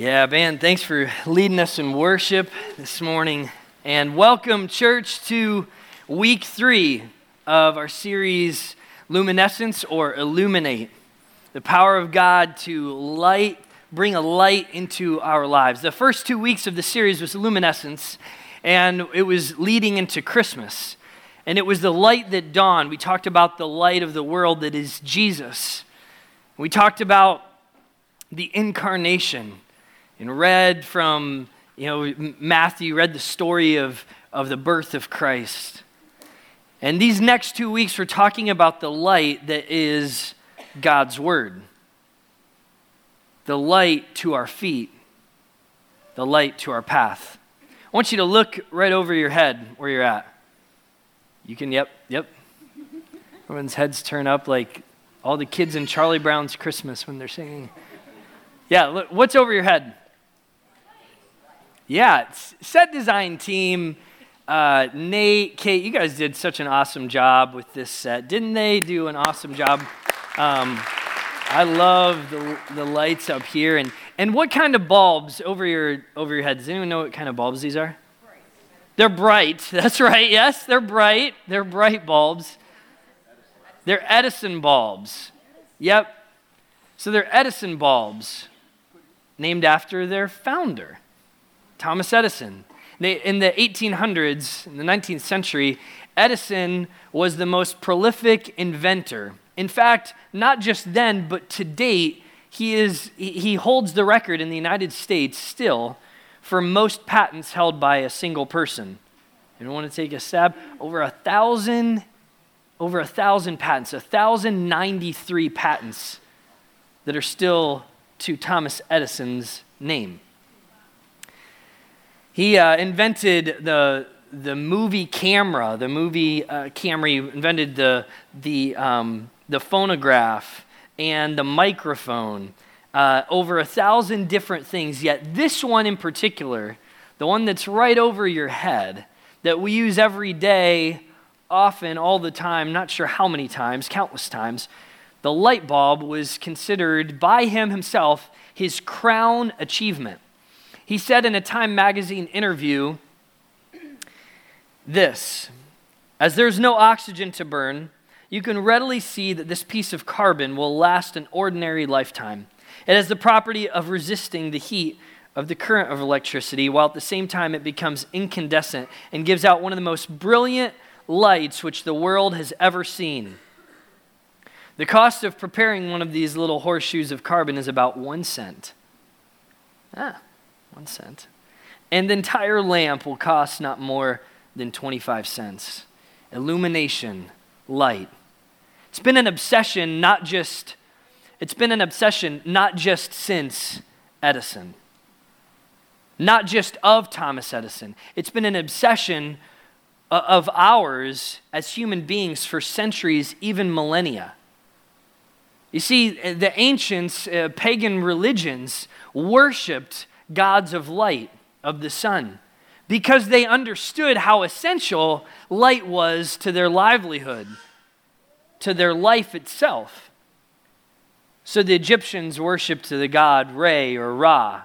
Yeah, man, thanks for leading us in worship this morning. And welcome, church, to week three of our series, Luminescence or Illuminate. The power of God to light, bring a light into our lives. The first two weeks of the series was Luminescence, and it was leading into Christmas. And it was the light that dawned. We talked about the light of the world that is Jesus. We talked about the incarnation and read from, you know, Matthew, read the story of, of the birth of Christ. And these next two weeks, we're talking about the light that is God's Word. The light to our feet, the light to our path. I want you to look right over your head where you're at. You can, yep, yep. Everyone's heads turn up like all the kids in Charlie Brown's Christmas when they're singing. Yeah, look, what's over your head? Yeah, set design team. Uh, Nate, Kate, you guys did such an awesome job with this set. Didn't they do an awesome job? Um, I love the, the lights up here. And, and what kind of bulbs over your, over your head? Does anyone know what kind of bulbs these are? Bright. They're bright. That's right. Yes, they're bright. They're bright bulbs. They're Edison bulbs. Yep. So they're Edison bulbs named after their founder. Thomas Edison. In the 1800s, in the 19th century, Edison was the most prolific inventor. In fact, not just then, but to date, he, is, he holds the record in the United States still for most patents held by a single person. And want to take a stab? Over a thousand, over a thousand patents, a thousand ninety-three patents that are still to Thomas Edison's name. He uh, invented the, the movie camera, the movie uh, camera. He invented the, the, um, the phonograph and the microphone. Uh, over a thousand different things, yet this one in particular, the one that's right over your head, that we use every day, often, all the time, not sure how many times, countless times, the light bulb was considered by him himself his crown achievement. He said in a Time magazine interview this As there's no oxygen to burn, you can readily see that this piece of carbon will last an ordinary lifetime. It has the property of resisting the heat of the current of electricity, while at the same time it becomes incandescent and gives out one of the most brilliant lights which the world has ever seen. The cost of preparing one of these little horseshoes of carbon is about one cent. Ah, one cent. And the entire lamp will cost not more than 25 cents. Illumination, light. It's been an obsession, not just, it's been an obsession not just since Edison, not just of Thomas Edison. It's been an obsession of ours as human beings for centuries, even millennia. You see, the ancients, uh, pagan religions, worshiped gods of light, of the sun, because they understood how essential light was to their livelihood, to their life itself. So the Egyptians worshiped the god Re or Ra.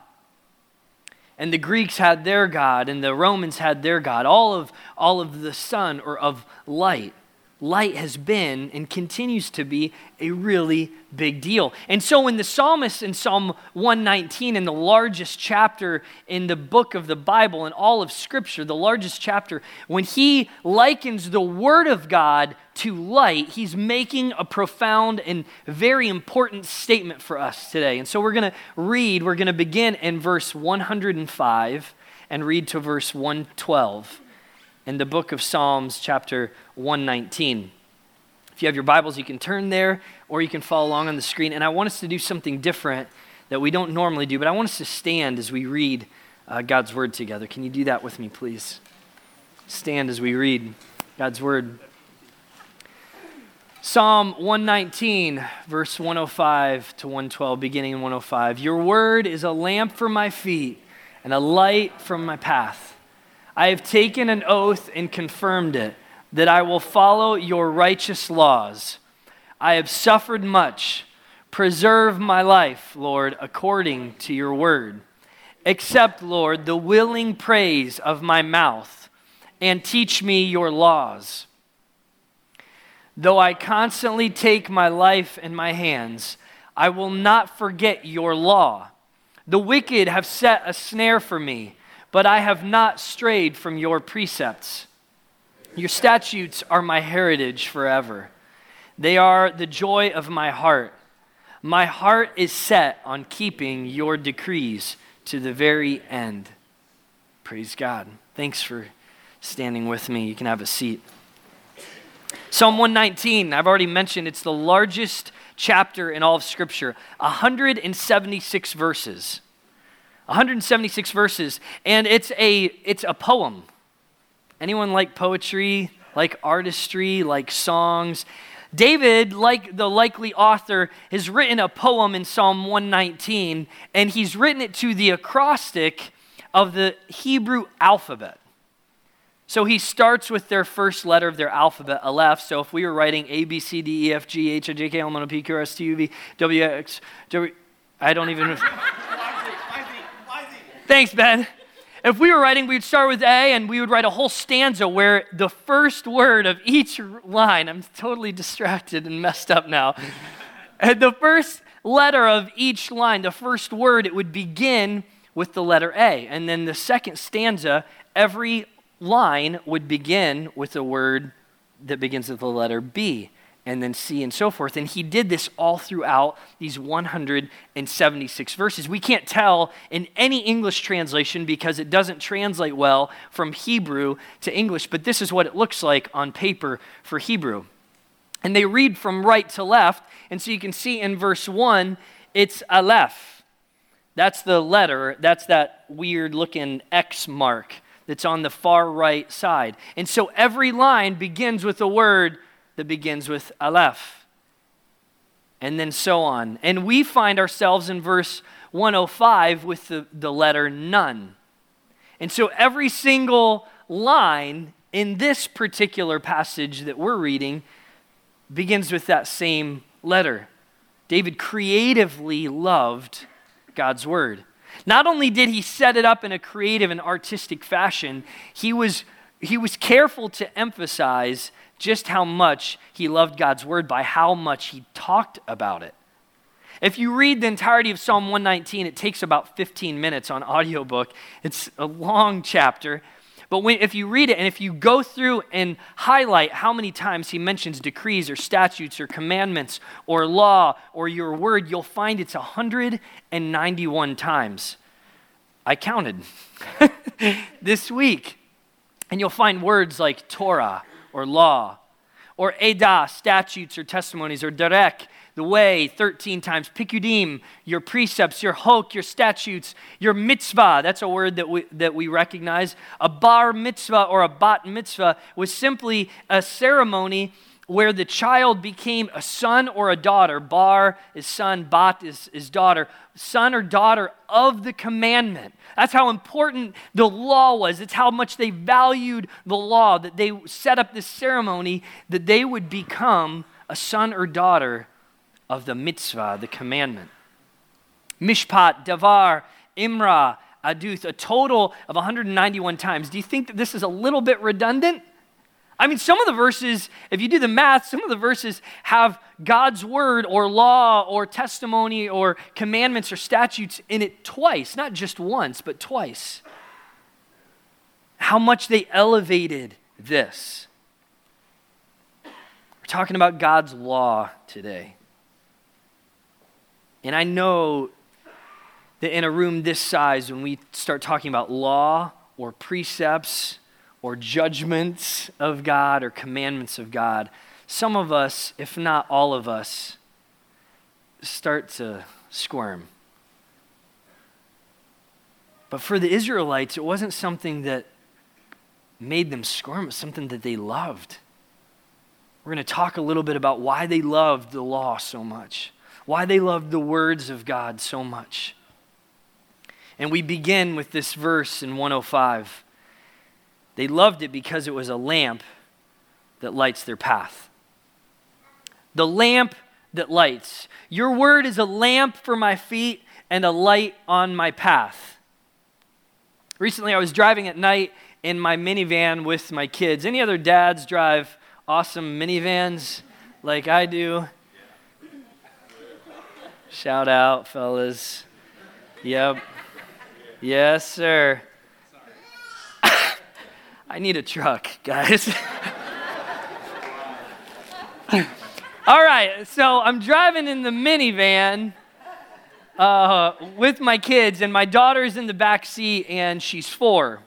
And the Greeks had their god, and the Romans had their god, all of, all of the sun or of light light has been and continues to be a really big deal. And so when the psalmist in Psalm 119, in the largest chapter in the book of the Bible, in all of Scripture, the largest chapter, when he likens the Word of God to light, he's making a profound and very important statement for us today. And so we're going to read, we're going to begin in verse 105 and read to verse 112 in the book of Psalms, chapter 119. If you have your Bibles, you can turn there or you can follow along on the screen. And I want us to do something different that we don't normally do, but I want us to stand as we read uh, God's word together. Can you do that with me, please? Stand as we read God's word. Psalm 119, verse 105 to 112, beginning in 105. Your word is a lamp for my feet and a light from my path. I have taken an oath and confirmed it that I will follow your righteous laws. I have suffered much. Preserve my life, Lord, according to your word. Accept, Lord, the willing praise of my mouth, and teach me your laws. Though I constantly take my life in my hands, I will not forget your law. The wicked have set a snare for me, but I have not strayed from your precepts. Your statutes are my heritage forever. They are the joy of my heart. My heart is set on keeping your decrees to the very end. Praise God. Thanks for standing with me. You can have a seat. Psalm 119, I've already mentioned, it's the largest chapter in all of Scripture, 176 verses. 176 verses, and it's a, it's a poem. Anyone like poetry, like artistry, like songs? David, like the likely author, has written a poem in Psalm 119, and he's written it to the acrostic of the Hebrew alphabet. So he starts with their first letter of their alphabet, Aleph. So if we were writing A, B, C, D, E, F, G, H, I, J, K, L, M, N, O, P, Q, R, S, T, U, V, W, X, W, I don't even. Thanks, Ben. If we were writing, we'd start with A and we would write a whole stanza where the first word of each line, I'm totally distracted and messed up now. and the first letter of each line, the first word, it would begin with the letter A. And then the second stanza, every line would begin with a word that begins with the letter B and then C and so forth. And he did this all throughout these 176 verses. We can't tell in any English translation because it doesn't translate well from Hebrew to English, but this is what it looks like on paper for Hebrew. And they read from right to left, and so you can see in verse 1, it's Aleph. That's the letter, that's that weird looking X mark that's on the far right side. And so every line begins with a word that begins with Aleph. And then so on. And we find ourselves in verse 105 with the, the letter Nun. And so every single line in this particular passage that we're reading begins with that same letter. David creatively loved God's word. Not only did he set it up in a creative and artistic fashion, he was, he was careful to emphasize just how much he loved God's word by how much he talked about it. If you read the entirety of Psalm 119, it takes about 15 minutes on audiobook. It's a long chapter. But when, if you read it and if you go through and highlight how many times he mentions decrees or statutes or commandments or law or your word, you'll find it's 191 times. I counted this week. And you'll find words like Torah or law, or Edah, statutes or testimonies, or Derek, the way, 13 times, Pikudim, your precepts, your Hok, your statutes, your mitzvah, that's a word that we, that we recognize. A bar mitzvah or a bat mitzvah was simply a ceremony where the child became a son or a daughter. Bar is son, bat is, is daughter. Son or daughter of the commandment. That's how important the law was. It's how much they valued the law, that they set up this ceremony that they would become a son or daughter of the mitzvah, the commandment. Mishpat, Davar, Imra, Aduth, a total of 191 times. Do you think that this is a little bit redundant? I mean, some of the verses, if you do the math, some of the verses have God's word or law or testimony or commandments or statutes in it twice, not just once, but twice. How much they elevated this. We're talking about God's law today. And I know that in a room this size, when we start talking about law or precepts, or judgments of God or commandments of God, some of us, if not all of us, start to squirm. But for the Israelites, it wasn't something that made them squirm, it was something that they loved. We're going to talk a little bit about why they loved the law so much, why they loved the words of God so much. And we begin with this verse in 105. They loved it because it was a lamp that lights their path. The lamp that lights. Your word is a lamp for my feet and a light on my path. Recently, I was driving at night in my minivan with my kids. Any other dads drive awesome minivans like I do? Shout out, fellas. Yep. Yes, sir. I need a truck, guys. All right, so I'm driving in the minivan uh, with my kids, and my daughter's in the back seat, and she's four.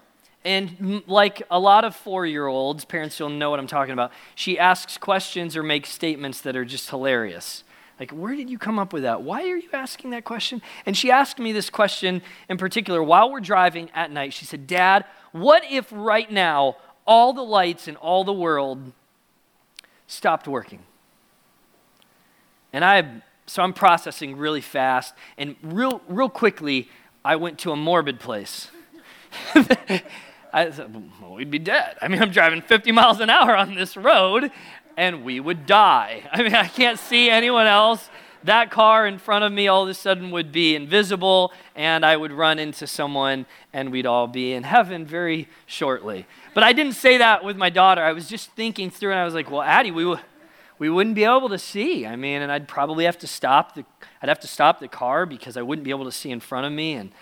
And like a lot of four year olds, parents will know what I'm talking about, she asks questions or makes statements that are just hilarious. Like, where did you come up with that? Why are you asking that question? And she asked me this question in particular while we're driving at night. She said, Dad, what if right now all the lights in all the world stopped working? And I so I'm processing really fast, and real, real quickly, I went to a morbid place. I said, well, we'd be dead. I mean, I'm driving 50 miles an hour on this road, and we would die. I mean, I can't see anyone else. That car in front of me all of a sudden would be invisible, and I would run into someone, and we'd all be in heaven very shortly. But I didn't say that with my daughter. I was just thinking through, and I was like, well, Addie, we would we wouldn't be able to see. I mean, and I'd probably have to stop the I'd have to stop the car because I wouldn't be able to see in front of me and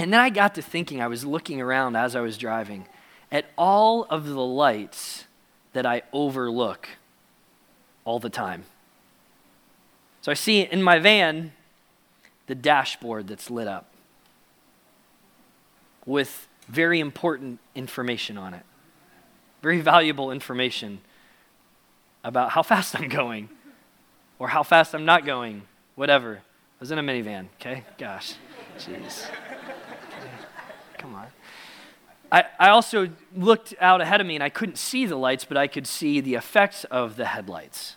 and then I got to thinking, I was looking around as I was driving at all of the lights that I overlook all the time. So I see in my van the dashboard that's lit up with very important information on it, very valuable information about how fast I'm going or how fast I'm not going, whatever. I was in a minivan, okay? Gosh, jeez. Come on. I, I also looked out ahead of me and I couldn't see the lights, but I could see the effects of the headlights.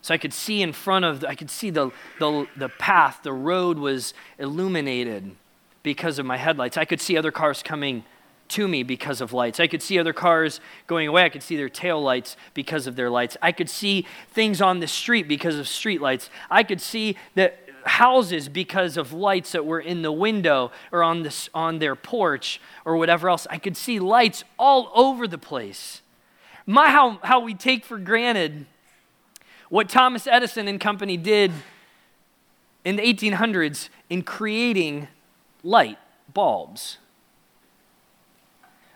So I could see in front of, the, I could see the, the, the path, the road was illuminated because of my headlights. I could see other cars coming to me because of lights. I could see other cars going away. I could see their tail lights because of their lights. I could see things on the street because of street lights. I could see that houses because of lights that were in the window or on, this, on their porch or whatever else. I could see lights all over the place. My, how, how we take for granted what Thomas Edison and company did in the 1800s in creating light bulbs.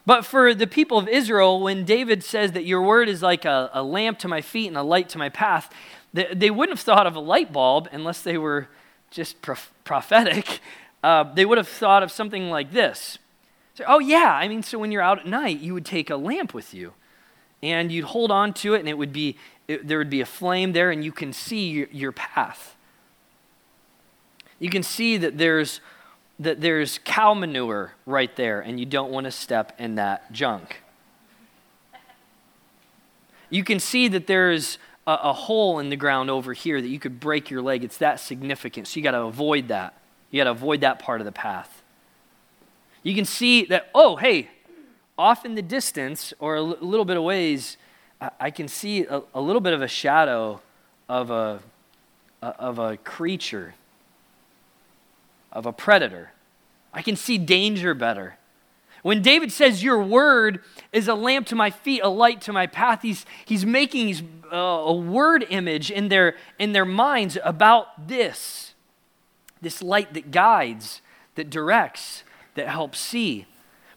But for the people of Israel, when David says that your word is like a, a lamp to my feet and a light to my path, they, they, wouldn't have thought of a light bulb unless they were just prof- prophetic. Uh, they would have thought of something like this. So, oh, yeah, I mean, so when you're out at night, you would take a lamp with you and you'd hold on to it, and it would be, it, there would be a flame there, and you can see your, your path. You can see that there's that there's cow manure right there and you don't want to step in that junk. You can see that there's a, a, hole in the ground over here that you could break your leg. It's that significant. So you got to avoid that. You got to avoid that part of the path. You can see that, oh, hey, off in the distance or a l- little bit of ways, I, I can see a, a, little bit of a shadow of a, a of a creature of a predator. I can see danger better. When David says, Your word is a lamp to my feet, a light to my path, he's, he's making uh, a word image in their, in their minds about this this light that guides, that directs, that helps see.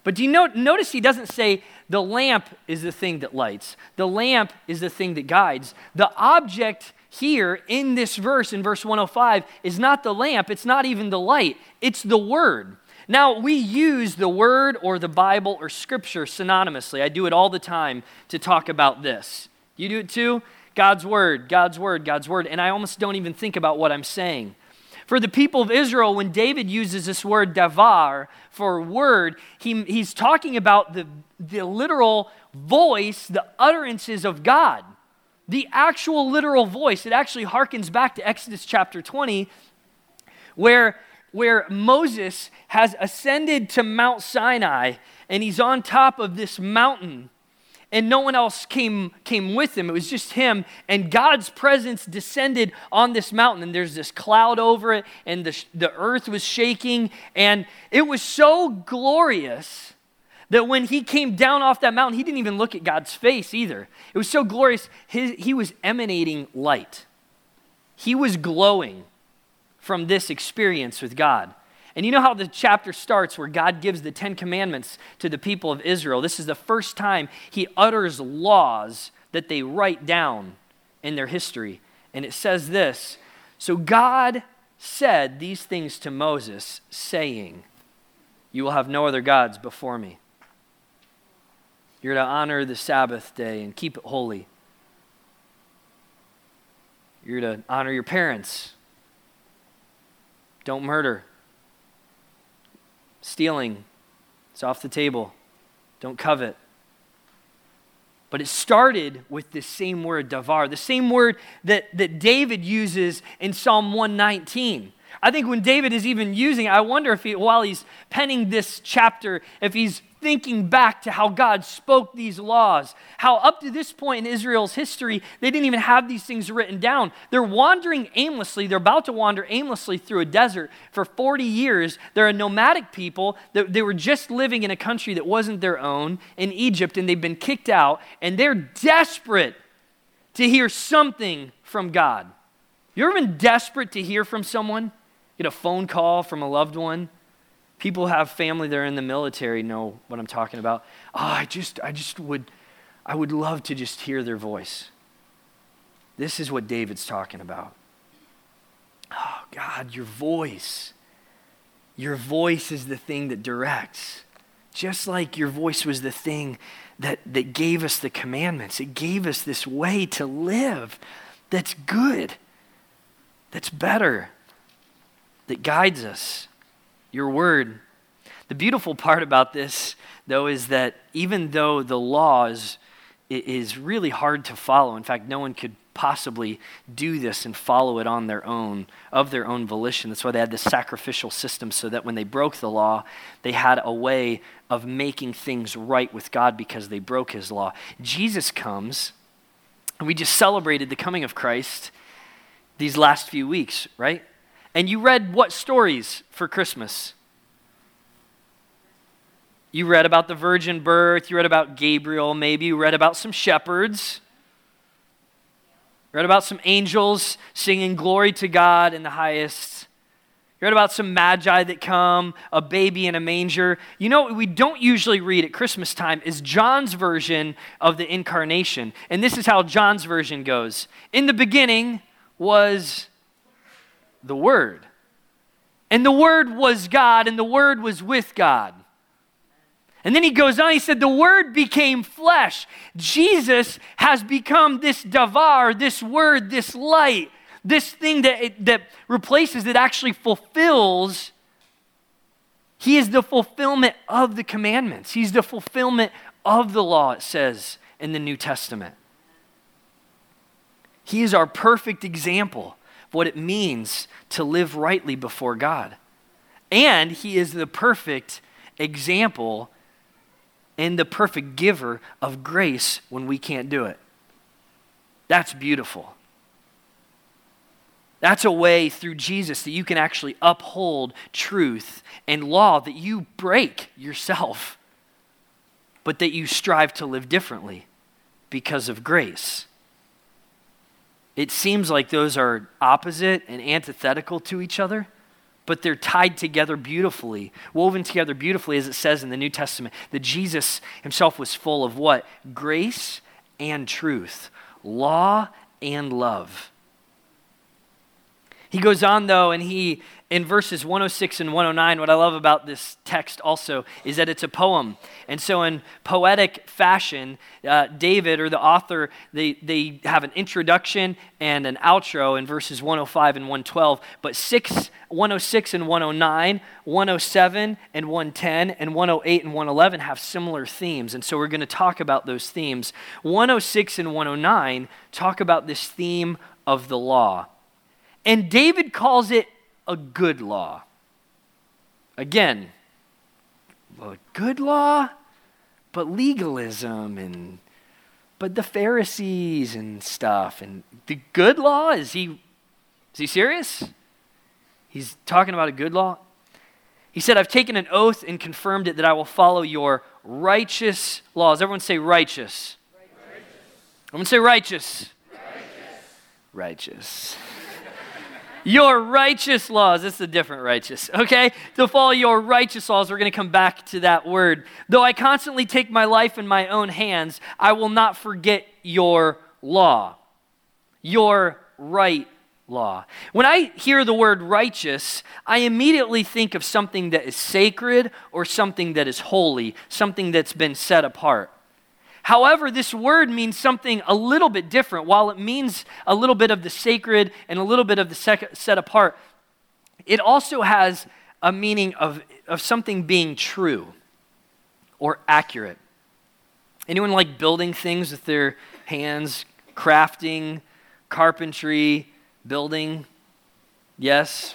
But do you know, notice he doesn't say the lamp is the thing that lights, the lamp is the thing that guides. The object here in this verse, in verse 105, is not the lamp, it's not even the light, it's the word. Now, we use the word or the Bible or scripture synonymously. I do it all the time to talk about this. You do it too? God's word, God's word, God's word. And I almost don't even think about what I'm saying. For the people of Israel, when David uses this word davar for word, he, he's talking about the, the literal voice, the utterances of God the actual literal voice. It actually harkens back to Exodus chapter 20, where, where Moses has ascended to Mount Sinai and he's on top of this mountain. and no one else came, came with him. It was just him. And God's presence descended on this mountain, and there's this cloud over it, and the, the earth was shaking. And it was so glorious that when he came down off that mountain, he didn't even look at God's face either. It was so glorious, his, he was emanating light. He was glowing from this experience with God. And you know how the chapter starts where God gives the Ten Commandments to the people of Israel? This is the first time he utters laws that they write down in their history. And it says this So God said these things to Moses, saying, You will have no other gods before me. You're to honor the Sabbath day and keep it holy. You're to honor your parents. Don't murder. Stealing, it's off the table. Don't covet. But it started with this same word, davar, the same word that, that David uses in Psalm 119. I think when David is even using, I wonder if he, while he's penning this chapter, if he's thinking back to how God spoke these laws, how up to this point in Israel's history, they didn't even have these things written down. They're wandering aimlessly. They're about to wander aimlessly through a desert for 40 years. They're a nomadic people. They were just living in a country that wasn't their own in Egypt, and they've been kicked out, and they're desperate to hear something from God. You ever been desperate to hear from someone? Get a phone call from a loved one? People have family that are in the military know what I'm talking about. Oh, I just, I just would, I would love to just hear their voice. This is what David's talking about. Oh, God, your voice. Your voice is the thing that directs. Just like your voice was the thing that, that gave us the commandments, it gave us this way to live that's good, that's better, that guides us your word. The beautiful part about this, though, is that even though the law is, is really hard to follow, in fact, no one could possibly do this and follow it on their own, of their own volition. That's why they had this sacrificial system, so that when they broke the law, they had a way of making things right with God because they broke his law. Jesus comes, and we just celebrated the coming of Christ these last few weeks, right? And you read what stories for Christmas? You read about the virgin birth, you read about Gabriel, maybe you read about some shepherds. You read about some angels singing glory to God in the highest. You read about some magi that come, a baby in a manger. You know what we don't usually read at Christmas time is John's version of the incarnation. And this is how John's version goes In the beginning was the Word. And the Word was God, and the Word was with God. And then he goes on, he said, The Word became flesh. Jesus has become this davar, this Word, this light, this thing that, that replaces, that actually fulfills. He is the fulfillment of the commandments, He's the fulfillment of the law, it says in the New Testament. He is our perfect example what it means to live rightly before God. And he is the perfect example and the perfect giver of grace when we can't do it. That's beautiful. That's a way through Jesus that you can actually uphold truth and law that you break yourself, but that you strive to live differently because of grace. It seems like those are opposite and antithetical to each other, but they're tied together beautifully, woven together beautifully, as it says in the New Testament, that Jesus himself was full of what? Grace and truth, law and love. He goes on, though, and he in verses 106 and 109, what I love about this text also is that it's a poem. And so, in poetic fashion, uh, David or the author, they, they have an introduction and an outro in verses 105 and 112. But six, 106 and 109, 107 and 110, and 108 and 111 have similar themes. And so, we're going to talk about those themes. 106 and 109 talk about this theme of the law. And David calls it a good law. Again, a good law, but legalism and but the Pharisees and stuff, and the good law, is he, is he serious? He's talking about a good law? He said, I've taken an oath and confirmed it that I will follow your righteous laws. Everyone say righteous. righteous. Everyone say righteous. Righteous. righteous. Your righteous laws. This is a different righteous, okay? To follow your righteous laws, we're going to come back to that word. Though I constantly take my life in my own hands, I will not forget your law, your right law. When I hear the word righteous, I immediately think of something that is sacred or something that is holy, something that's been set apart. However, this word means something a little bit different. While it means a little bit of the sacred and a little bit of the set apart, it also has a meaning of, of something being true or accurate. Anyone like building things with their hands, crafting, carpentry, building? Yes.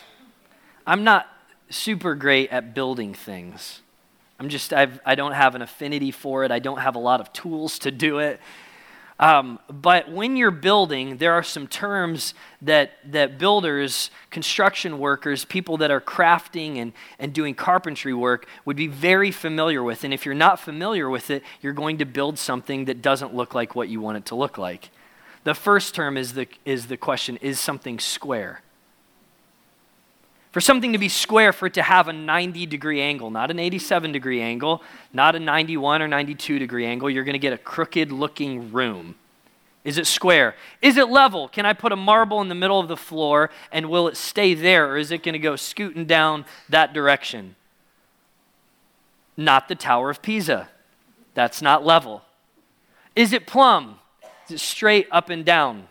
I'm not super great at building things. I'm just, I've, I don't have an affinity for it. I don't have a lot of tools to do it. Um, but when you're building, there are some terms that, that builders, construction workers, people that are crafting and, and doing carpentry work would be very familiar with. And if you're not familiar with it, you're going to build something that doesn't look like what you want it to look like. The first term is the, is the question is something square? For something to be square, for it to have a 90 degree angle, not an 87 degree angle, not a 91 or 92 degree angle, you're going to get a crooked looking room. Is it square? Is it level? Can I put a marble in the middle of the floor and will it stay there or is it going to go scooting down that direction? Not the Tower of Pisa. That's not level. Is it plumb? Is it straight up and down?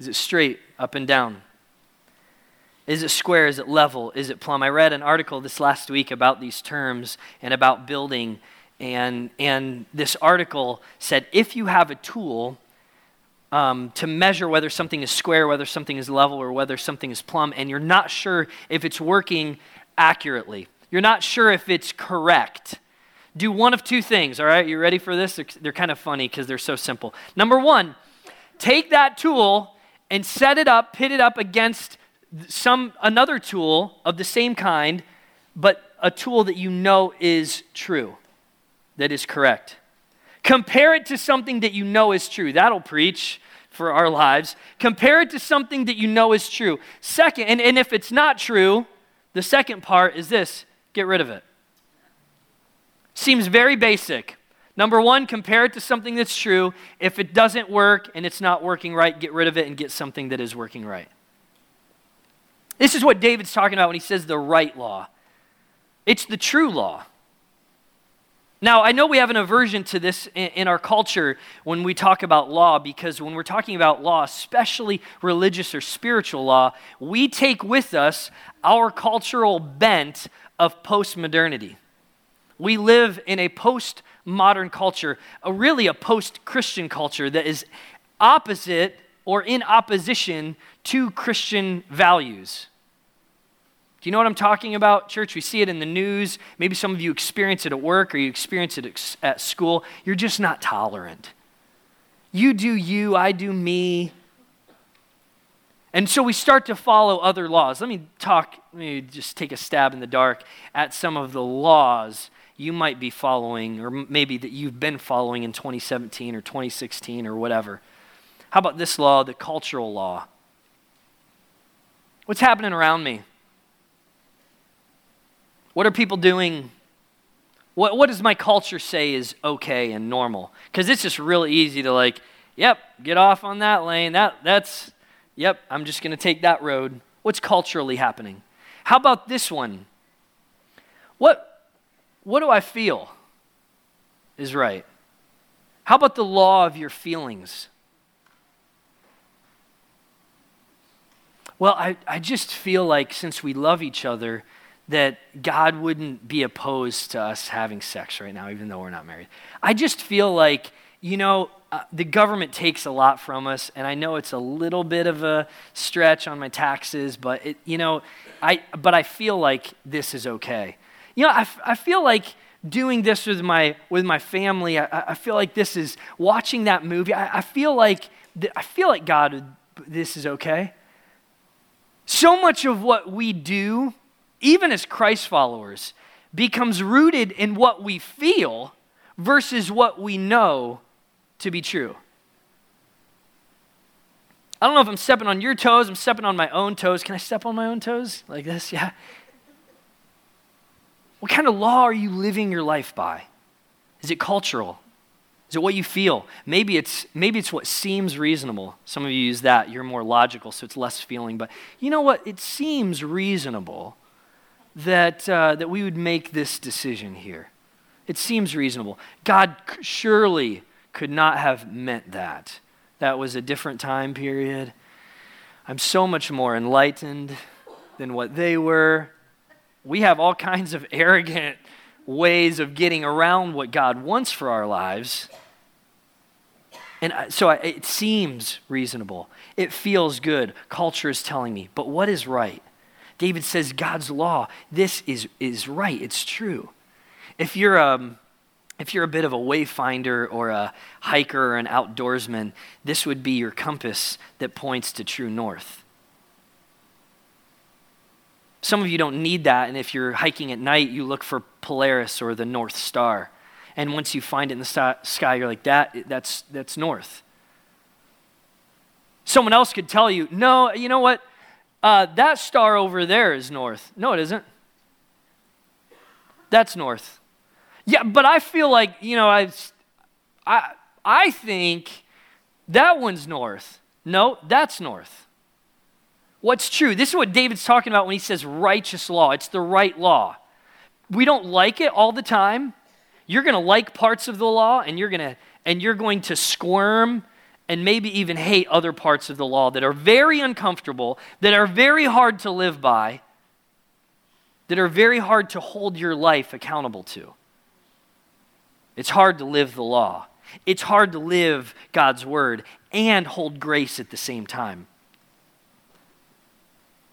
Is it straight up and down? Is it square? Is it level? Is it plumb? I read an article this last week about these terms and about building. And, and this article said if you have a tool um, to measure whether something is square, whether something is level, or whether something is plumb, and you're not sure if it's working accurately, you're not sure if it's correct, do one of two things, all right? You ready for this? They're, they're kind of funny because they're so simple. Number one, take that tool and set it up, pit it up against some another tool of the same kind, but a tool that you know is true, that is correct. Compare it to something that you know is true. That'll preach for our lives. Compare it to something that you know is true. Second, and, and if it's not true, the second part is this get rid of it. Seems very basic. Number one, compare it to something that's true. If it doesn't work and it's not working right, get rid of it and get something that is working right. This is what David's talking about when he says the right law. It's the true law. Now, I know we have an aversion to this in, our culture when we talk about law, because when we're talking about law, especially religious or spiritual law, we take with us our cultural bent of post-modernity. We live in a post-modern culture, a really a post-Christian culture that is opposite or in opposition to Christian values. Do you know what I'm talking about, church? We see it in the news. Maybe some of you experience it at work or you experience it at school. You're just not tolerant. You do you, I do me. And so we start to follow other laws. Let me talk, let me just take a stab in the dark at some of the laws you might be following, or maybe that you've been following in 2017 or 2016 or whatever. How about this law, the cultural law? What's happening around me? What are people doing? What, what does my culture say is okay and normal? Because it's just really easy to, like, yep, get off on that lane. That, that's, yep, I'm just going to take that road. What's culturally happening? How about this one? What, what do I feel is right? How about the law of your feelings? Well, I, I just feel like since we love each other, that God wouldn't be opposed to us having sex right now, even though we're not married. I just feel like, you know, uh, the government takes a lot from us, and I know it's a little bit of a stretch on my taxes, but it, you know, I but I feel like this is okay. You know, I, I feel like doing this with my with my family. I, I feel like this is watching that movie. I, I feel like I feel like God, this is okay. So much of what we do, even as Christ followers, becomes rooted in what we feel versus what we know to be true. I don't know if I'm stepping on your toes, I'm stepping on my own toes. Can I step on my own toes like this? Yeah. What kind of law are you living your life by? Is it cultural? Is it what you feel? Maybe it's, maybe it's what seems reasonable. Some of you use that. You're more logical, so it's less feeling. But you know what? It seems reasonable that, uh, that we would make this decision here. It seems reasonable. God surely could not have meant that. That was a different time period. I'm so much more enlightened than what they were. We have all kinds of arrogant ways of getting around what God wants for our lives. And so it seems reasonable. It feels good. Culture is telling me. But what is right? David says God's law, this is, is right. It's true. If you're, um, if you're a bit of a wayfinder or a hiker or an outdoorsman, this would be your compass that points to true north. Some of you don't need that, and if you're hiking at night, you look for Polaris or the North Star. And once you find it in the sky, you're like, that, that's, that's north. Someone else could tell you, no, you know what? Uh, that star over there is north. No, it isn't. That's north. Yeah, but I feel like, you know, I, I, I think that one's north. No, that's north. What's true? This is what David's talking about when he says righteous law. It's the right law. We don't like it all the time. You're going to like parts of the law and you're going to and you're going to squirm and maybe even hate other parts of the law that are very uncomfortable, that are very hard to live by, that are very hard to hold your life accountable to. It's hard to live the law. It's hard to live God's word and hold grace at the same time.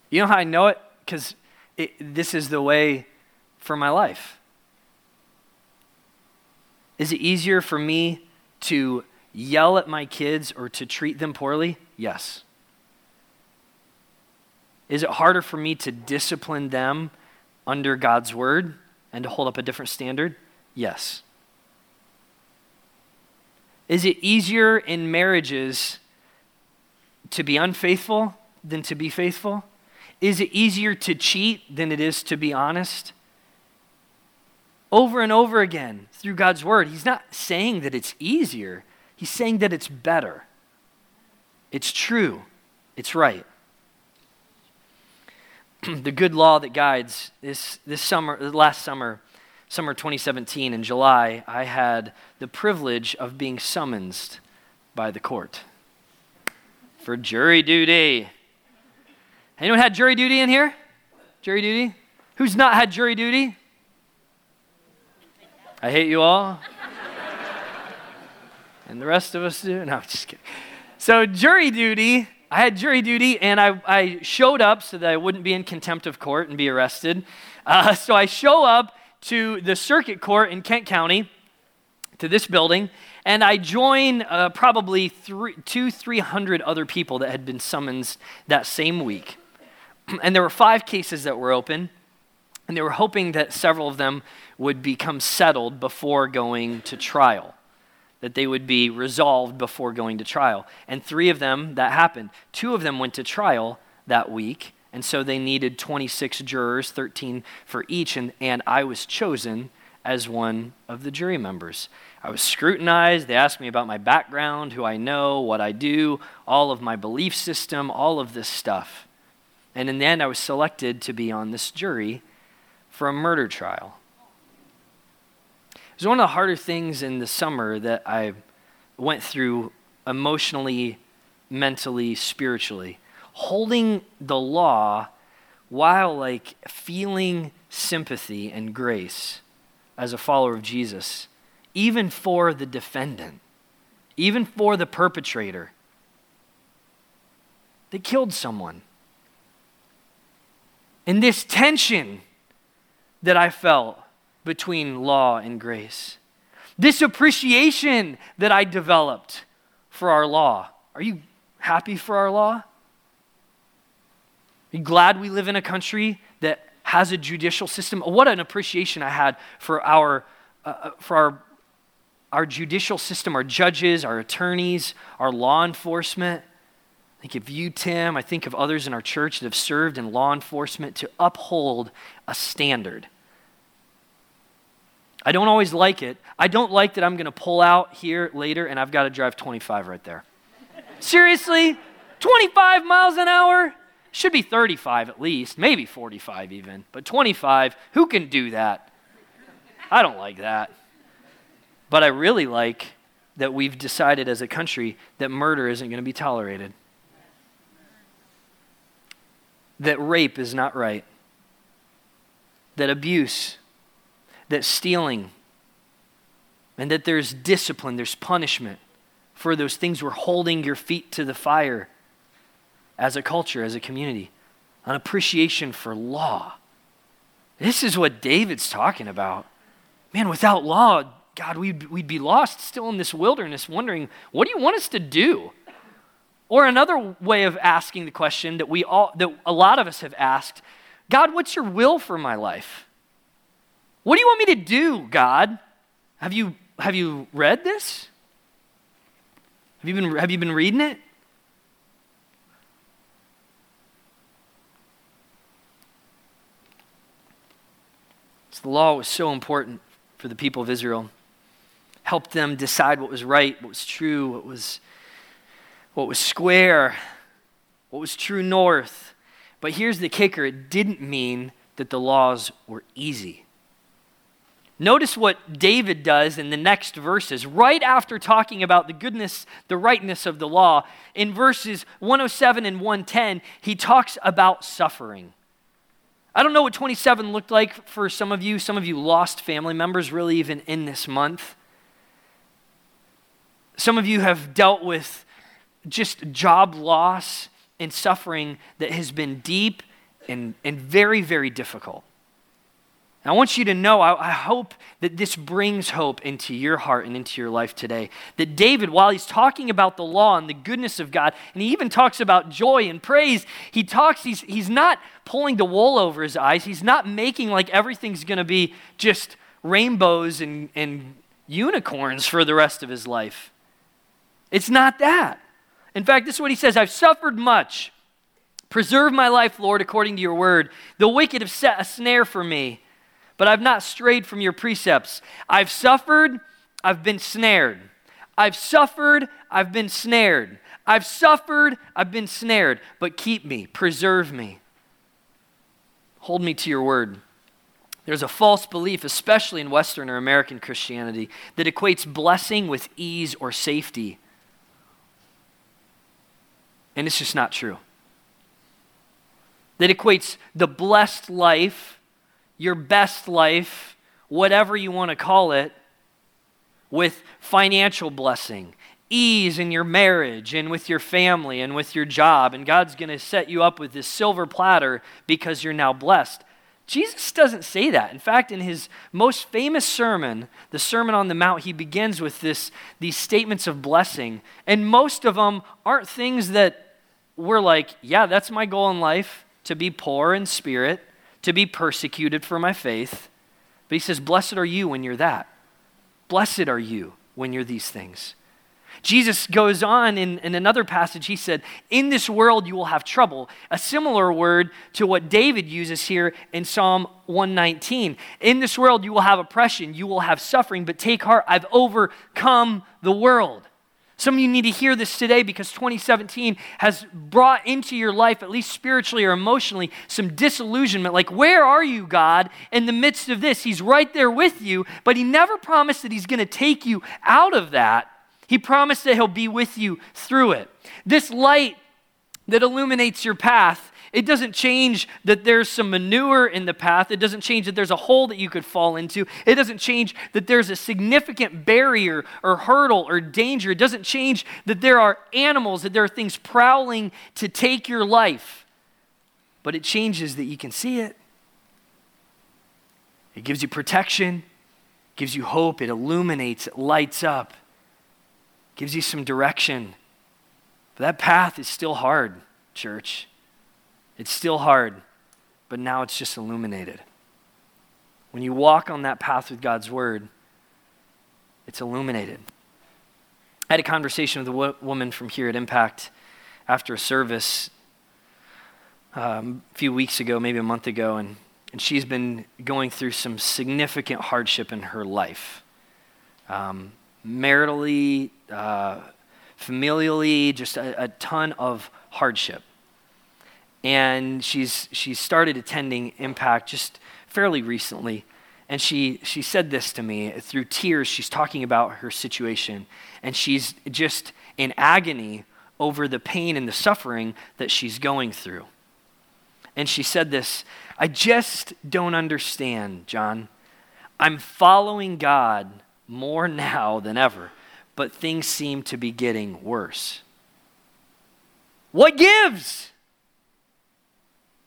You know how I know it? Because this is the way for my life. Is it easier for me to yell at my kids or to treat them poorly? Yes. Is it harder for me to discipline them under God's word and to hold up a different standard? Yes. Is it easier in marriages to be unfaithful than to be faithful? Is it easier to cheat than it is to be honest? Over and over again through God's word, He's not saying that it's easier, He's saying that it's better. It's true, it's right. the good law that guides this, this summer, last summer, summer 2017 in July, I had the privilege of being summoned by the court for jury duty. Anyone had jury duty in here? Jury duty? Who's not had jury duty? I hate you all. and the rest of us do? No, I'm just kidding. So, jury duty, I had jury duty, and I, I showed up so that I wouldn't be in contempt of court and be arrested. Uh, so, I show up to the circuit court in Kent County, to this building, and I join uh, probably three hundred other people that had been summoned that same week. And there were five cases that were open, and they were hoping that several of them would become settled before going to trial, that they would be resolved before going to trial. And three of them, that happened. Two of them went to trial that week, and so they needed 26 jurors, 13 for each, and, and I was chosen as one of the jury members. I was scrutinized. They asked me about my background, who I know, what I do, all of my belief system, all of this stuff. And in the end, I was selected to be on this jury for a murder trial. It was one of the harder things in the summer that I went through emotionally, mentally, spiritually holding the law while like feeling sympathy and grace as a follower of Jesus, even for the defendant, even for the perpetrator. They killed someone. And this tension that I felt between law and grace. This appreciation that I developed for our law. Are you happy for our law? Are you glad we live in a country that has a judicial system? What an appreciation I had for our, uh, uh for our, our judicial system, our judges, our attorneys, our law enforcement. I think of you, Tim. I think of others in our church that have served in law enforcement to uphold a standard. I don't always like it. I don't like that I'm going to pull out here later and I've got to drive 25 right there. Seriously? 25 miles an hour? Should be 35 at least, maybe 45 even. But 25, who can do that? I don't like that. But I really like that we've decided as a country that murder isn't going to be tolerated that rape is not right, that abuse, that stealing, and that there's discipline, there's punishment for those things we're holding your feet to the fire as a culture, as a community, an appreciation for law. This is what David's talking about. Man, without law, God, we'd, we'd be lost still in this wilderness, wondering, what do you want us to do? Or another way of asking the question that we all that a lot of us have asked, God, what's your will for my life? What do you want me to do, God? Have you have you read this? Have you been have you been reading it? So the law was so important for the people of Israel. Helped them decide what was right, what was true, what was what was square, what was true north. But here's the kicker it didn't mean that the laws were easy. Notice what David does in the next verses, right after talking about the goodness, the rightness of the law. In verses 107 and 110, he talks about suffering. I don't know what 27 looked like for some of you. Some of you lost family members, really, even in this month. Some of you have dealt with just job loss and suffering that has been deep and, and very, very difficult. I want you to know, I, I, hope that this brings hope into your heart and into your life today. That David, while he's talking about the law and the goodness of God, and he even talks about joy and praise, he talks, he's, he's not pulling the wool over his eyes. He's not making like everything's going to be just rainbows and, and unicorns for the rest of his life. It's not that. In fact, this is what he says I've suffered much. Preserve my life, Lord, according to your word. The wicked have set a snare for me, but I've not strayed from your precepts. I've suffered, I've been snared. I've suffered, I've been snared. I've suffered, I've been snared, but keep me, preserve me. Hold me to your word. There's a false belief, especially in Western or American Christianity, that equates blessing with ease or safety. And it's just not true. That equates the blessed life, your best life, whatever you want to call it, with financial blessing, ease in your marriage and with your family and with your job. And God's going to set you up with this silver platter because you're now blessed. Jesus doesn't say that. In fact, in his most famous sermon, the Sermon on the Mount, he begins with this, these statements of blessing. And most of them aren't things that we're like, yeah, that's my goal in life to be poor in spirit, to be persecuted for my faith. But he says, Blessed are you when you're that. Blessed are you when you're these things. Jesus goes on in, in another passage, he said, In this world you will have trouble. A similar word to what David uses here in Psalm 119. In this world you will have oppression, you will have suffering, but take heart, I've overcome the world. Some of you need to hear this today because 2017 has brought into your life, at least spiritually or emotionally, some disillusionment. Like, where are you, God, in the midst of this? He's right there with you, but He never promised that He's going to take you out of that. He promised that He'll be with you through it. This light that illuminates your path it doesn't change that there's some manure in the path. It doesn't change that there's a hole that you could fall into. It doesn't change that there's a significant barrier or hurdle or danger. It doesn't change that there are animals, that there are things prowling to take your life. But it changes that you can see it. It gives you protection, gives you hope, it illuminates, it lights up, gives you some direction. But that path is still hard, church. It's still hard, but now it's just illuminated. When you walk on that path with God's word, it's illuminated. I had a conversation with a wo- woman from here at Impact after a service um, a few weeks ago, maybe a month ago, and, and she's been going through some significant hardship in her life. Um, maritally, uh, familially, just a, a ton of hardship. And she's, she's started attending Impact just fairly recently. And she, she said this to me through tears. She's talking about her situation. And she's just in agony over the pain and the suffering that she's going through. And she said this I just don't understand, John. I'm following God more now than ever, but things seem to be getting worse. What gives?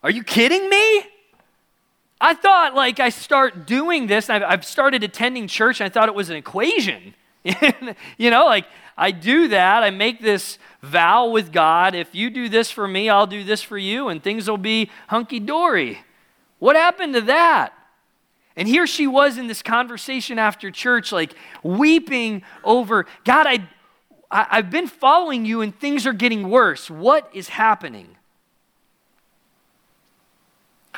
Are you kidding me? I thought, like, I start doing this, I've, I've started attending church, and I thought it was an equation. you know, like, I do that, I make this vow with God if you do this for me, I'll do this for you, and things will be hunky dory. What happened to that? And here she was in this conversation after church, like weeping over God, I, I, I've been following you and things are getting worse. What is happening?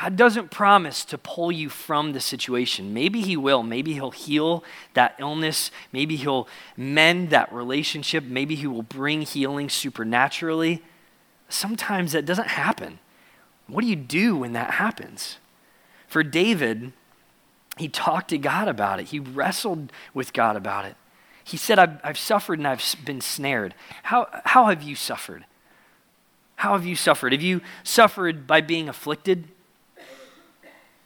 God doesn't promise to pull you from the situation. Maybe He will. Maybe He'll heal that illness. Maybe He'll mend that relationship. Maybe He will bring healing supernaturally. Sometimes that doesn't happen. What do you do when that happens? For David, he talked to God about it, he wrestled with God about it. He said, I've, I've suffered and I've been snared. How, how have you suffered? How have you suffered? Have you suffered by being afflicted?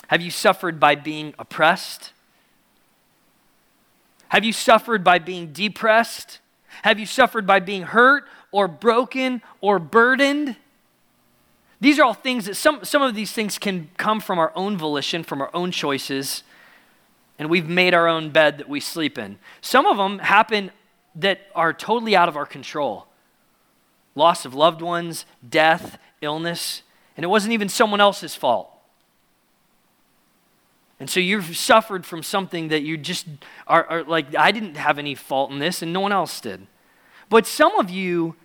Have you suffered by being oppressed? Have you suffered by being depressed? Have you suffered by being hurt or broken or burdened? These are all things that some, some of these things can come from our own volition, from our own choices, and we've made our own bed that we sleep in. Some of them happen that are totally out of our control loss of loved ones, death, illness, and it wasn't even someone else's fault. And so you've suffered from something that you just are, are, like, I didn't have any fault in this, and no one else did. But some of you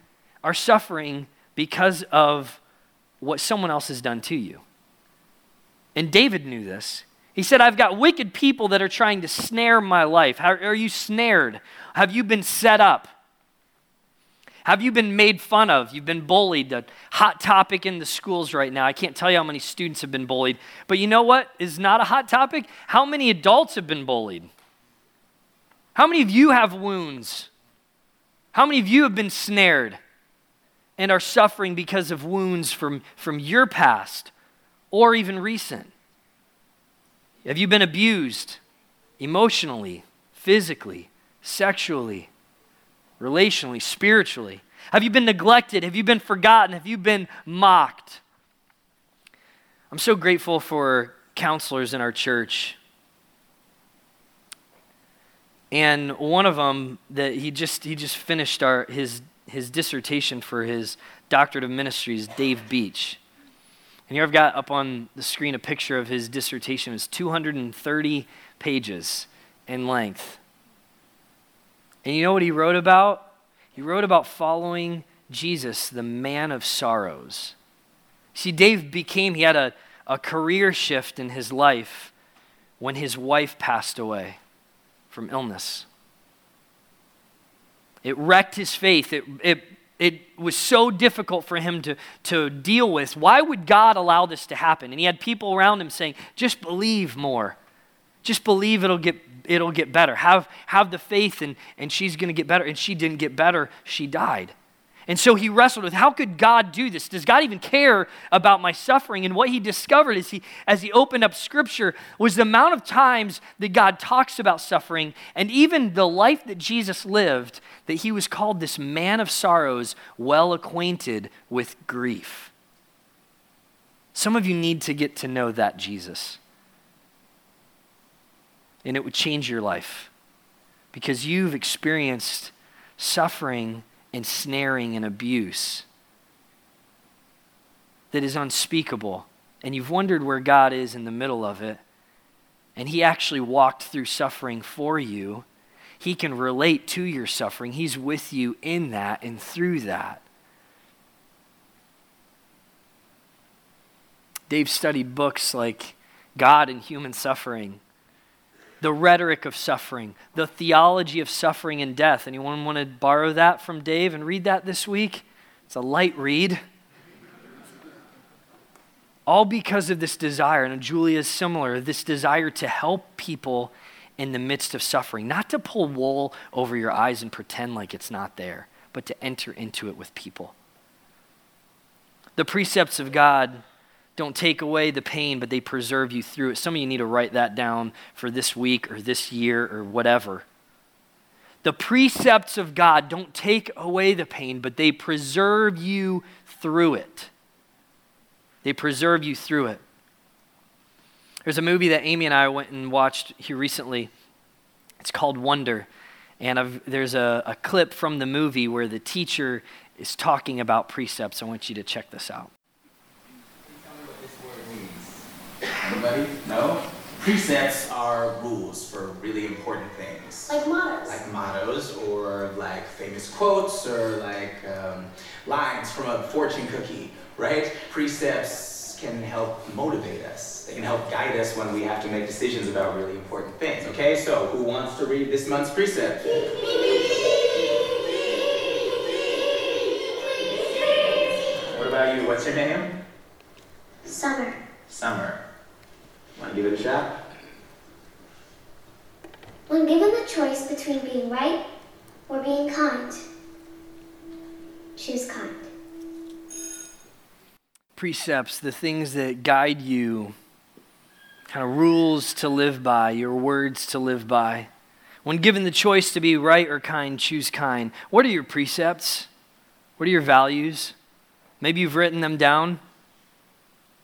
are suffering because of what someone else has done to you. And David knew this. He said, I've got wicked people that are trying to snare my life. How, are you snared? Have you been set up? Have you been made fun of? You've been bullied. The hot topic in the schools right now. I can't tell you how many students have been bullied. But you know what is not a hot topic? How many adults have been bullied? How many of you have wounds? How many of you have been snared and are suffering because of wounds from, from your past or even recent? Have you been abused emotionally, physically, sexually? Relationally, spiritually? Have you been neglected? Have you been forgotten? Have you been mocked? I'm so grateful for counselors in our church. And one of them that he just he just finished our his his dissertation for his doctorate of ministries, Dave Beach. And here I've got up on the screen a picture of his dissertation. It's 230 pages in length. And you know what he wrote about? He wrote about following Jesus, the man of sorrows. See, Dave became, he had a, a career shift in his life when his wife passed away from illness. It wrecked his faith. It, it, it was so difficult for him to, to deal with. Why would God allow this to happen? And he had people around him saying, just believe more. Just believe it'll get it'll get better. Have, have the faith, and, and she's going to get better. And she didn't get better, she died. And so he wrestled with how could God do this? Does God even care about my suffering? And what he discovered as he, as he opened up scripture was the amount of times that God talks about suffering and even the life that Jesus lived, that he was called this man of sorrows, well acquainted with grief. Some of you need to get to know that Jesus. And it would change your life because you've experienced suffering, ensnaring, and abuse that is unspeakable. And you've wondered where God is in the middle of it. And He actually walked through suffering for you. He can relate to your suffering. He's with you in that and through that. Dave studied books like God and Human Suffering, the rhetoric of suffering, the theology of suffering and death. Anyone want to borrow that from Dave and read that this week? It's a light read. All because of this desire, and Julia is similar, this desire to help people in the midst of suffering, not to pull wool over your eyes and pretend like it's not there, but to enter into it with people. The precepts of God don't take away the pain, but they preserve you through it. Some of you need to write that down for this week or this year or whatever. The precepts of God don't take away the pain, but they preserve you through it. They preserve you through it. There's a movie that Amy and I went and watched here recently. It's called Wonder. And I've, there's a, a clip from the movie where the teacher is talking about precepts. I want you to check this out. Anybody? No? Precepts are rules for really important things. Like mottos. Like mottos, or like famous quotes, or like um, lines from a fortune cookie, right? Precepts can help motivate us. They can help guide us when we have to make decisions about really important things. Okay, so who wants to read this month's precept? What about you? What's your name? Summer. Summer. Want to give it a shot? When given the choice between being right or being kind, choose kind. Precepts, the things that guide you, kind of rules to live by, your words to live by. When given the choice to be right or kind, choose kind. What are your precepts? What are your values? Maybe you've written them down.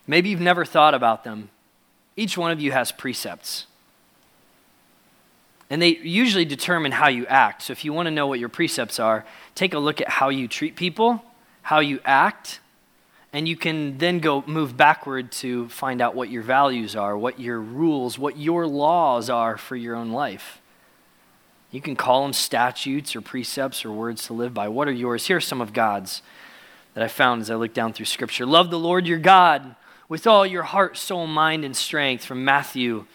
Maybe you've never thought about them. Each one of you has precepts. And they usually determine how you act. So if you want to know what your precepts are, take a look at how you treat people, how you act, and you can then go move backward to find out what your values are, what your rules, what your laws are for your own life. You can call them statutes or precepts or words to live by. What are yours? Here are some of God's that I found as I looked down through Scripture. Love the Lord your God with all your heart, soul, mind, and strength. From Matthew,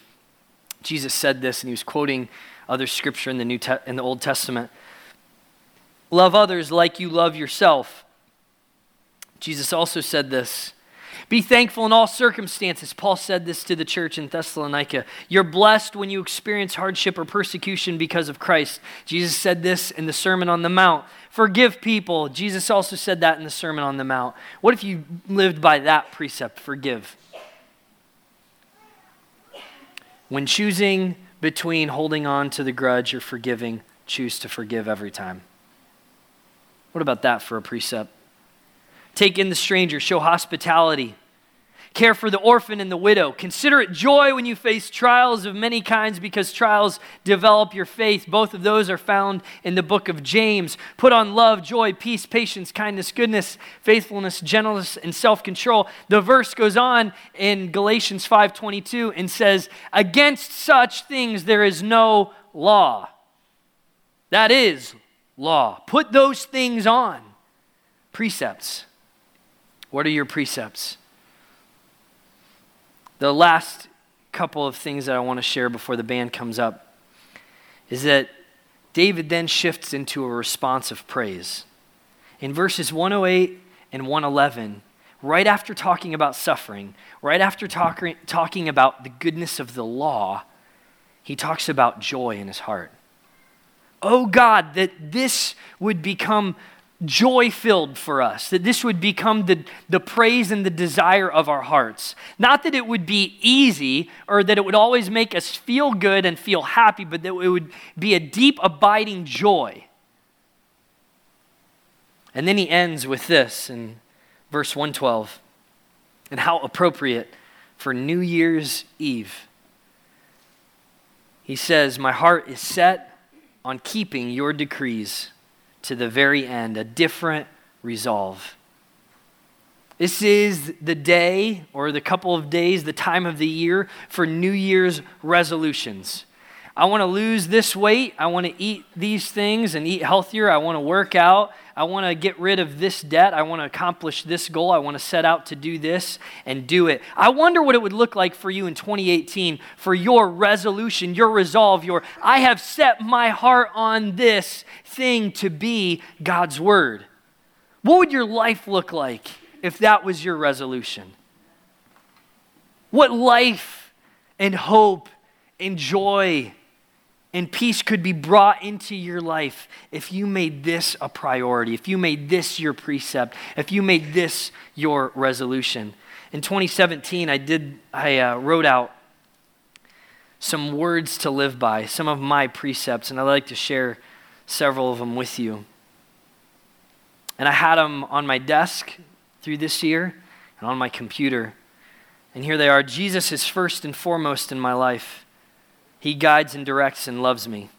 Jesus said this, and he was quoting other scripture in the, New Te- in the Old Testament. Love others like you love yourself. Jesus also said this be thankful in all circumstances. Paul said this to the church in Thessalonica. You're blessed when you experience hardship or persecution because of Christ. Jesus said this in the Sermon on the Mount. Forgive people. Jesus also said that in the Sermon on the Mount. What if you lived by that precept? Forgive. When choosing between holding on to the grudge or forgiving, choose to forgive every time. What about that for a precept? Take in the stranger, show hospitality. Care for the orphan and the widow. Consider it joy when you face trials of many kinds because trials develop your faith. Both of those are found in the book of James. Put on love, joy, peace, patience, kindness, goodness, faithfulness, gentleness, and self-control. The verse goes on in Galatians 5:22 and says, "Against such things there is no law." That is law. Put those things on. Precepts. What are your precepts? The last couple of things that I want to share before the band comes up is that David then shifts into a response of praise. In verses 108 and 111, right after talking about suffering, right after talk, talking about the goodness of the law, he talks about joy in his heart. Oh God, that this would become joy filled for us, that this would become the, the praise and the desire of our hearts. Not that it would be easy or that it would always make us feel good and feel happy, but that it would be a deep, abiding joy. And then he ends with this in verse 112 and how appropriate for New Year's Eve. He says, My heart is set on keeping your decrees to the very end, a different resolve. This is the day or the couple of days, the time of the year for New Year's resolutions. I want to lose this weight. I want to eat these things and eat healthier. I want to work out. I want to get rid of this debt. I want to accomplish this goal. I want to set out to do this and do it. I wonder what it would look like for you in 2018 for your resolution, your resolve, your I have set my heart on this thing to be God's word. What would your life look like if that was your resolution? What life and hope and joy and peace could be brought into your life if you made this a priority, if you made this your precept, if you made this your resolution. In 2017, I did I uh, wrote out some words to live by, some of my precepts, and I'd like to share several of them with you. And I had them on my desk through this year and on my computer. And here they are Jesus is first and foremost in my life. He guides and directs and loves me.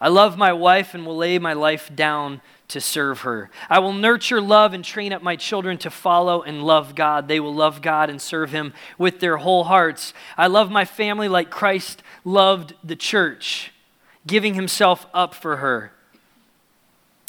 I love my wife and will lay my life down to serve her. I will nurture, love, and train up my children to follow and love God. They will love God and serve Him with their whole hearts. I love my family like Christ loved the church, giving Himself up for her.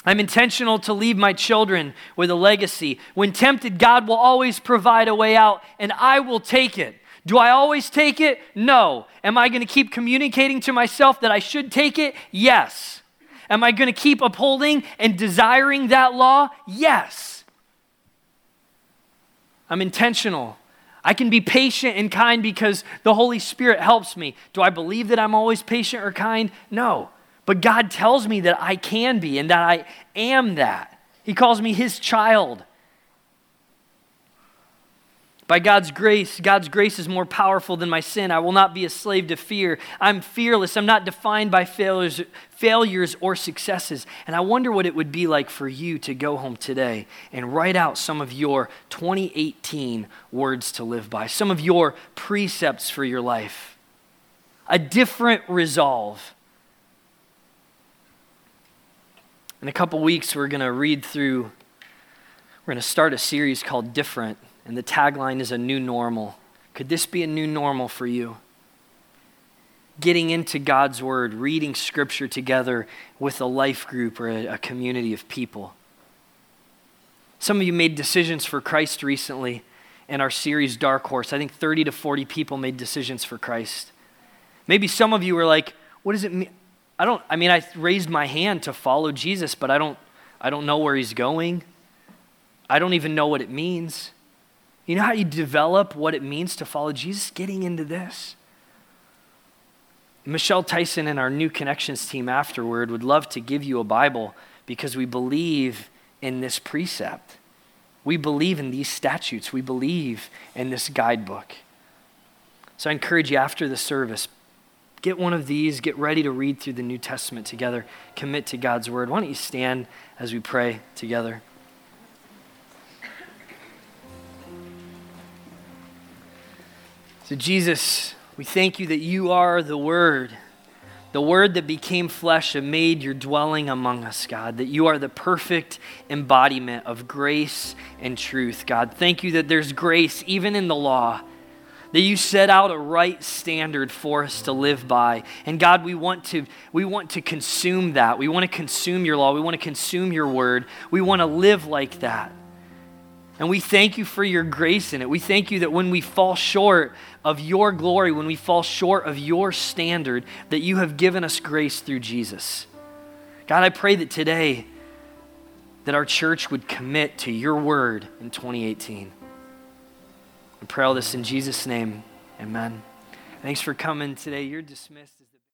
I'm intentional to leave my children with a legacy. When tempted, God will always provide a way out, and I will take it. Do I always take it? No. Am I going to keep communicating to myself that I should take it? Yes. Am I going to keep upholding and desiring that law? Yes. I'm intentional. I can be patient and kind because the Holy Spirit helps me. Do I believe that I'm always patient or kind? No. But God tells me that I can be and that I am that. He calls me His child. By God's grace, God's grace is more powerful than my sin. I will not be a slave to fear. I'm fearless. I'm not defined by failures, failures or successes. And I wonder what it would be like for you to go home today and write out some of your 2018 words to live by, some of your precepts for your life. A different resolve. In a couple weeks, we're going to read through, we're going to start a series called Different. And the tagline is a new normal. Could this be a new normal for you? Getting into God's Word, reading Scripture together with a life group or a, a community of people. Some of you made decisions for Christ recently in our series Dark Horse. I think 30 to 40 people made decisions for Christ. Maybe some of you were like, what does it mean? I don't I mean I raised my hand to follow Jesus, but I don't I don't know where he's going. I don't even know what it means. You know how you develop what it means to follow Jesus? Getting into this. Michelle Tyson and our new connections team afterward would love to give you a Bible because we believe in this precept. We believe in these statutes. We believe in this guidebook. So I encourage you after the service, get one of these, get ready to read through the New Testament together, commit to God's word. Why don't you stand as we pray together? So, Jesus, we thank you that you are the Word, the Word that became flesh and made your dwelling among us, God, that you are the perfect embodiment of grace and truth, God. Thank you that there's grace even in the law, that you set out a right standard for us to live by. And God, we want to, we want to consume that. We want to consume your law. We want to consume your word. We want to live like that. And we thank you for your grace in it. We thank you that when we fall short of your glory, when we fall short of your standard, that you have given us grace through Jesus. God, I pray that today that our church would commit to your word in 2018. I pray all this in Jesus' name. Amen. Thanks for coming today. You're dismissed.